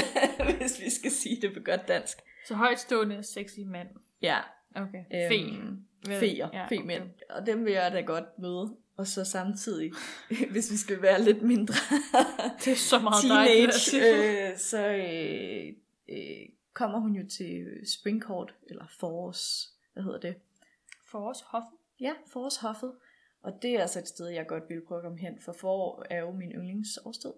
(laughs) hvis vi skal sige det på godt dansk. Så højt stående, sexy mand. Ja, Okay. øhm, Fe. Feer, ja, ja, okay. femænd. Og dem vil jeg da godt møde. Og så samtidig, (laughs) hvis vi skal være lidt mindre (laughs) Det er så meget teenage, øh, så øh, øh, kommer hun jo til Spring Court, eller Forårs, hvad hedder det? For os, hoffen. Ja, Forårshoffet. Og det er altså et sted, jeg godt vil prøve at komme hen, for forår er jo min yndlingsårstid.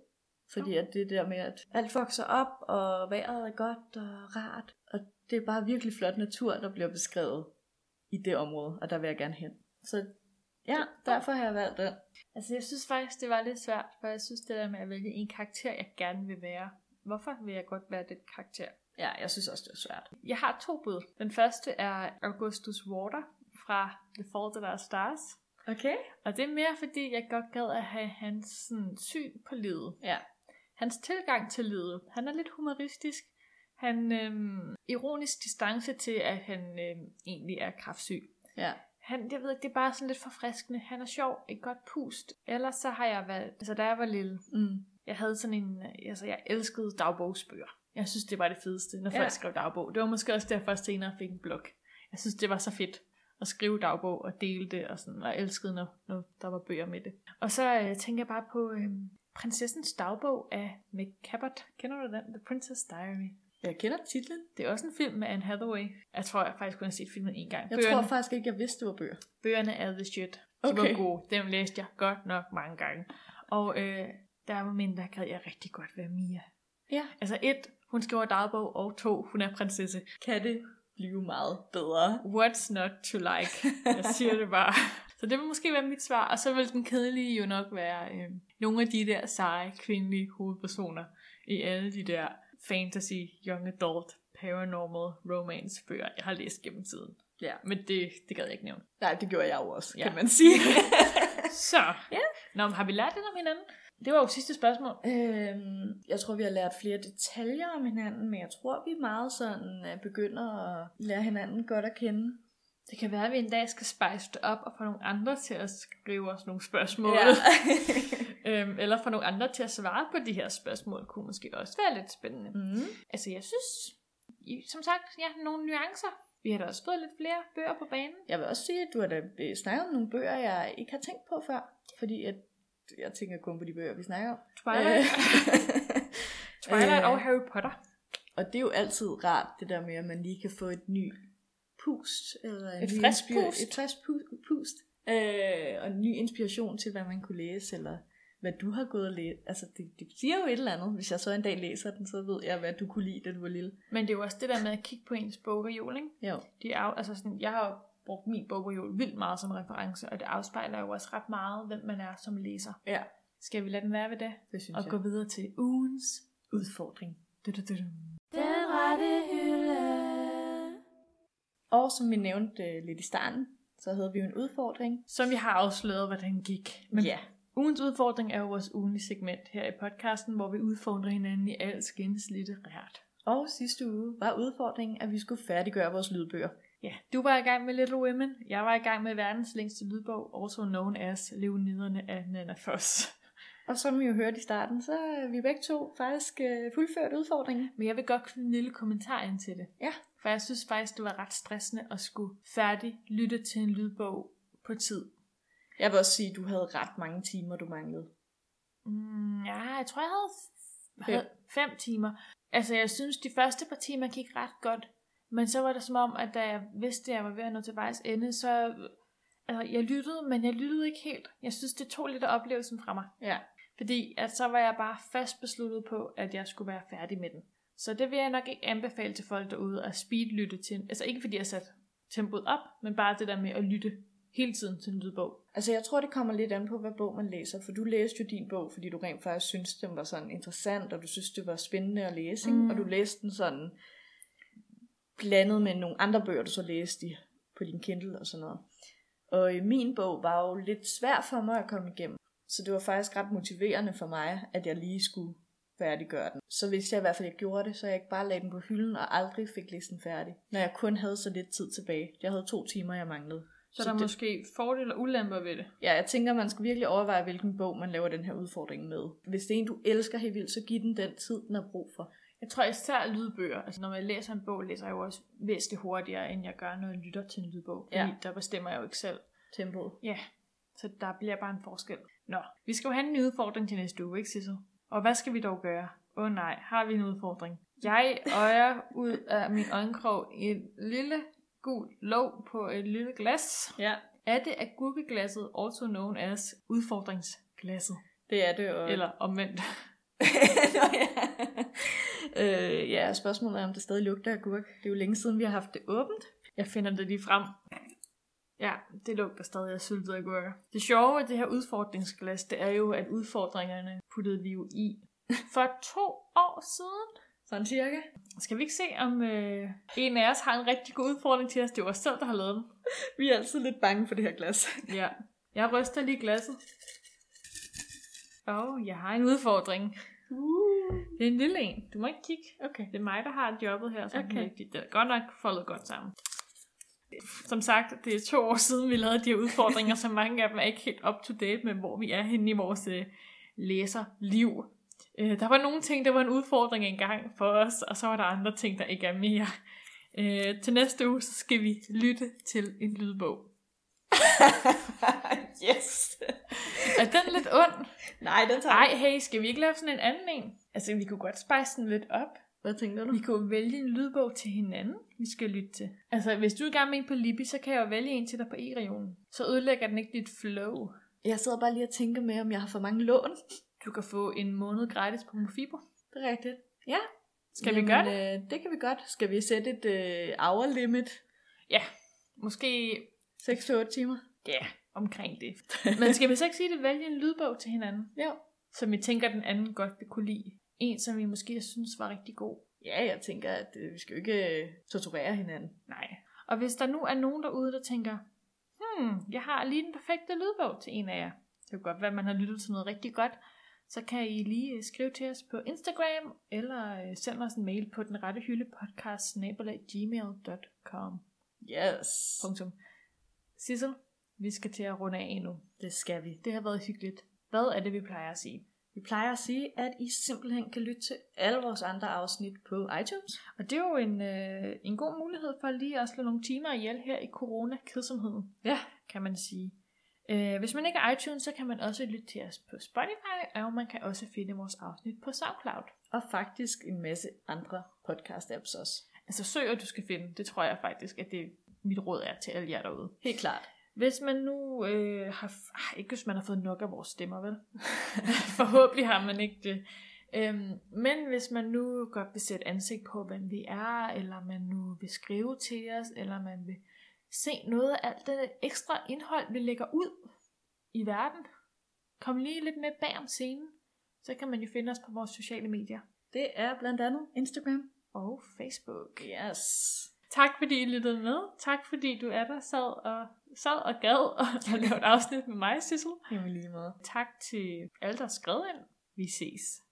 Fordi at det der med, at alt vokser op, og vejret er godt og rart, og det er bare virkelig flot natur, der bliver beskrevet i det område, og der vil jeg gerne hen. Så ja, derfor har jeg valgt den. Altså, jeg synes faktisk, det var lidt svært, for jeg synes, det der med at vælge en karakter, jeg gerne vil være. Hvorfor vil jeg godt være den karakter? Ja, jeg synes også, det er svært. Jeg har to bud. Den første er Augustus Water fra The Fault of Our Stars. Okay. Og det er mere fordi, jeg godt gad at have hans sådan, syn på livet. Ja. Hans tilgang til livet. Han er lidt humoristisk. Han øhm, ironisk distance til, at han øhm, egentlig er kraftsyg. Ja. Han, jeg ved ikke, det er bare sådan lidt forfriskende. Han er sjov, et godt pust. Ellers så har jeg været, altså da jeg var lille, Mm. jeg havde sådan en, altså jeg elskede dagbogsbøger. Jeg synes, det var det fedeste, når Ja. folk skrev dagbog. Det var måske også derfor, jeg senere fik en blog. Jeg synes, det var så fedt at skrive dagbog og dele det, og, sådan, og jeg elskede, når, når der var bøger med det. Og så øh, tænker jeg bare på øh, Prinsessens dagbog af Meg Cabot. Kender du den? The Princess Diary. Jeg kender titlen. Det er også en film med Anne Hathaway. Jeg tror, jeg faktisk kun har set filmen en gang. Jeg Bøgerne, tror faktisk ikke, jeg vidste, det var bøger. bøgerne er the shit. De Okay. var gode. Dem læste jeg godt nok mange gange. Og øh, der var mindre, der gad jeg rigtig godt være Mia. Ja. Altså et, hun skriver dagbog, og to, hun er prinsesse. Kan det blive meget bedre? What's not to like? Jeg siger det bare. Så det vil måske være mit svar. Og så vil den kedelige jo nok være øh, nogle af de der seje kvindelige hovedpersoner i alle de der fantasy, young adult, paranormal romance bøger, jeg har læst gennem tiden. Ja, men det, det gad jeg ikke nævne. Nej, det gjorde jeg jo også, Ja. kan man sige. (laughs) Så. Ja. Nå, men har vi lært lidt om hinanden? Det var jo sidste spørgsmål. øhm, jeg tror, vi har lært flere detaljer om hinanden, men jeg tror, vi meget sådan øh, begynder at lære hinanden godt at kende. Det kan være, at vi en dag skal spice det op og få nogle andre til at skrive os nogle spørgsmål. Ja. (laughs) øhm, eller få nogle andre til at svare på de her spørgsmål, kunne måske også være lidt spændende. mm. Altså, jeg synes, som sagt, ja, nogle nuancer. Vi har da også fået lidt flere bøger på banen. Jeg vil også sige, at du har da øh, snakket om nogle bøger, jeg ikke har tænkt på før. Fordi at jeg tænker kun på de bøger, vi snakker om. Twilight, (laughs) Twilight Øh. og Harry Potter. Og det er jo altid rart, det der med, at man lige kan få et ny pust. Eller Et frisk pust. Et frisk pu- pust. Øh, og en ny inspiration til, hvad man kunne læse, eller hvad du har gået og læst. Altså, det, det siger jo et eller andet. Hvis jeg så en dag læser den, så ved jeg, hvad du kunne lide, da du var lille. Men det er jo også det der med at kigge på ens bogreol, ikke? Jo. De er, jo- altså sådan, jeg har jo brugt min bogreol vildt meget som reference, og det afspejler jo også ret meget, hvem man er som læser. Ja, Skal vi lade den være ved det? det synes Og jeg. gå videre til ugens udfordring. Du-du-du-du. Den rette hylde. Og som vi nævnte øh, lidt i starten, så havde vi jo en udfordring. Som vi har afsløret, hvordan gik. Men ja. Ugens udfordring er jo vores ugenlige segment her i podcasten, hvor vi udfordrer hinanden i alskens litterært. Og sidste uge var udfordringen, at vi skulle færdiggøre vores lydbøger. Ja, du var i gang med Little Women. Jeg var i gang med verdens længste lydbog, also known as Leoniderne af Nana Foss. Og som vi jo hørte i starten, så er vi begge to faktisk øh, fuldført udfordringen. Men jeg vil godt knytte en lille kommentar ind til det. Ja. For jeg synes faktisk, det var ret stressende at skulle færdig lytte til en lydbog på tid. Jeg vil også sige, at du havde ret mange timer, du manglede. Mm, ja, jeg tror, jeg havde, Fem. havde fem timer. Altså, jeg synes, de første par timer gik ret godt. Men så var det som om, at da jeg vidste, at jeg var ved at nå til vejs ende, så... Altså, jeg lyttede, men jeg lyttede ikke helt. Jeg synes, det tog lidt af oplevelsen fra mig. Ja. Fordi at så var jeg bare fast besluttet på, at jeg skulle være færdig med den. Så det vil jeg nok ikke anbefale til folk derude at speedlytte til. Altså ikke fordi jeg satte tempoet op, men bare det der med at lytte hele tiden til en lydbog. Altså jeg tror, det kommer lidt an på, hvad bog man læser. For du læste jo din bog, fordi du rent faktisk synes, den var sådan interessant, og du synes, det var spændende at læse. Mm. Og du læste den sådan blandet med nogle andre bøger, du så læste i, på din Kindle og sådan noget. Og i min bog var jo lidt svær for mig at komme igennem. Så det var faktisk ret motiverende for mig, at jeg lige skulle færdiggøre den. Så hvis jeg i hvert fald ikke gjorde det, så jeg ikke bare lagde den på hylden og aldrig fik læst den færdig. Når jeg kun havde så lidt tid tilbage. Jeg havde to timer, jeg manglede. Så, så der er det- måske fordele og ulemper ved det. Ja, jeg tænker, man skal virkelig overveje, hvilken bog man laver den her udfordring med. Hvis det er en, du elsker helt vildt, så giv den den tid, den har brug for. Jeg tror især lydbøger. Altså når man læser en bog, læser jeg jo også væsentligt hurtigere, end jeg gør, når jeg lytter til en lydbog. Fordi Ja. der bestemmer jeg jo ikke selv. Tempoet. Ja, så der bliver bare en forskel. Nå, vi skal jo have en ny udfordring til næste uge, ikke Sissel? Og hvad skal vi dog gøre? Åh oh, nej, har vi en udfordring? Jeg øjer ud af min øjenkrog et lille gult låg på et lille glas. Ja, Er det agurkeglasset, also known as udfordringsglasset? det er det. Og... Eller omvendt. (laughs) Nå, ja. øh, ja, spørgsmålet er, om det stadig lugter af gurk. Det er jo længe siden, vi har haft det åbent. Jeg finder det lige frem. Ja, det lugter stadig af syltet agurker. Det sjove af det her udfordringsglas, det er jo, at udfordringerne puttede vi jo i for to år siden. Sådan cirka. Skal vi ikke se, om øh, en af os har en rigtig god udfordring til os? Det er jo os selv, der har lavet den. Vi er altid lidt bange for det her glas. (laughs) Ja. Jeg ryster lige glasset. Og oh, jeg har en udfordring. Uh. Det er en lille en. Du må ikke kigge. Okay. Det er mig, der har jobbet her, så okay. det er godt nok foldet godt sammen. Som sagt, det er to år siden, vi lavede de her udfordringer, (laughs) så mange af dem er ikke helt up to date med, hvor vi er henne i vores øh, læserliv. Øh, der var nogle ting, der var en udfordring engang for os, og så var der andre ting, der ikke er mere. Øh, til næste uge, så skal vi lytte til en lydbog. (laughs) yes. Er den lidt ond? Nej, den tager Ej, hey, skal vi ikke lave sådan en anden en? Altså, vi kunne godt spice den lidt op. Hvad tænker du? Vi kunne vælge en lydbog til hinanden, vi skal lytte til. Altså, hvis du er i gang med en på Libby, så kan jeg jo vælge en til dig på e-regionen. Så ødelægger den ikke dit flow. Jeg sidder bare lige og tænker med, om jeg har for mange lån. Du kan få en måned gratis på Mofibo. Det er rigtigt. Ja. Skal vi gøre det? Øh, det kan vi godt. Skal vi sætte et øh, hour limit? Ja, måske 6-8 timer? ja, omkring det. Men skal vi så ikke sige det, vælge en lydbog til hinanden, Jo. som vi tænker, den anden godt vil kunne lide. En, som vi måske synes var rigtig god. Ja, jeg tænker, at øh, vi skal jo ikke øh, torturere hinanden. Nej. Og hvis der nu er nogen derude, der tænker, hmm, jeg har lige den perfekte lydbog til en af jer. Det kan godt være, at man har lyttet til noget rigtig godt. Så kan I lige øh, skrive til os på Instagram, eller øh, sende os en mail på den rette hylde podcast gmail.com. Yes. Punktum. Sissel, vi skal til at runde af nu. Det skal vi. Det har været hyggeligt. Hvad er det, vi plejer at sige? Vi plejer at sige, at I simpelthen kan lytte til alle vores andre afsnit på iTunes. Og det er jo en, øh, en god mulighed for lige at slå nogle timer ihjel her i corona-kedsomheden, Ja. kan man sige. Øh, hvis man ikke er iTunes, så kan man også lytte til os på Spotify, og man kan også finde vores afsnit på SoundCloud. Og faktisk en masse andre podcast-apps også. Altså søg, og du skal finde. Det tror jeg faktisk, at det mit råd er til alle jer derude. Helt klart. Hvis man nu øh, har... Ah, ikke hvis man har fået nok af vores stemmer, vel? (laughs) Forhåbentlig har man ikke det. Øhm, men hvis man nu godt vil sætte ansigt på, hvem vi er, eller man nu vil skrive til os, eller man vil se noget af alt det ekstra indhold, vi lægger ud i verden, kom lige lidt med bag om scenen, så kan man jo finde os på vores sociale medier Det er blandt andet Instagram. og Facebook. Yes. Tak fordi I lyttede med. Tak fordi du er der, sad og, sad og gad og, (laughs) og lavede et afsnit med mig, Sissel. Jamen lige måde. Tak til alle, der har skrevet ind. Vi ses.